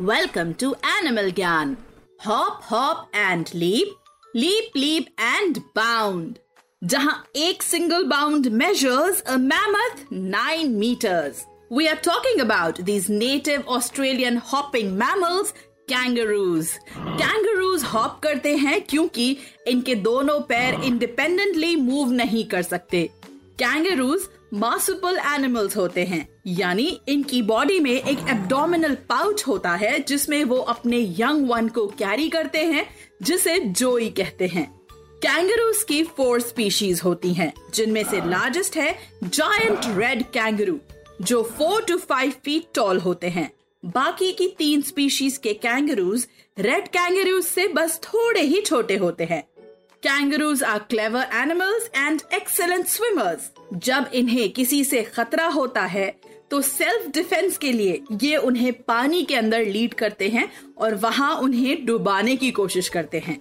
Welcome to animal ज्ञान hop hop and leap leap leap and bound जहाँ एक single bound measures a mammoth nine metres we are talking about these native Australian hopping mammals kangaroos kangaroos hop करते हैं क्योंकि इनके दोनों पैर independently move नहीं कर सकते. कैंगरूज मार्सुपल एनिमल्स होते हैं, यानी इनकी बॉडी में एक एब्डोमिनल पाउच होता है, जिसमें वो अपने यंग वन को कैरी करते हैं, जिसे जोई कहते हैं। कैंगरूज की फोर स्पीशीज होती हैं, जिनमें से लार्जेस्ट है जायंट रेड कैंगरू जो four to five feet tall होते हैं। बाकी की तीन स्पीशीज के कैंगरूज रेड कैंगरूज से बस थोड़े ही छोटे होते हैं। Kangaroos are clever animals and excellent swimmers जब इन्हें किसी से खतरा होता है तो सेल्फ डिफेंस के लिए ये उन्हें पानी के अंदर लीड करते हैं और वहाँ उन्हें डुबाने की कोशिश करते हैं।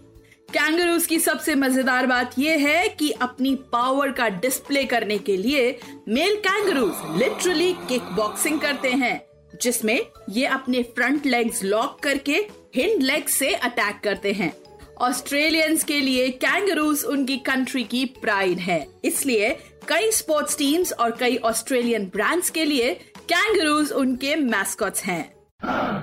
कैंगरूज की सबसे मज़ेदार बात यह है कि अपनी पावर का डिस्प्ले करने के लिए male kangaroos literally kick boxing करते हैं, जिसमें ये अपने फ्रंट लेग्स लॉक करके हिंड लेग से अटैक करते हैं। ऑस्ट्रेलियंस के लिए कैंगरूज उनकी कंट्री की प्राइड है। इसलिए कई स्पोर्ट्स टीम्स और कई ऑस्ट्रेलियन ब्रांड्स के लिए कैंगरूज उनके मैस्कॉट्स हैं।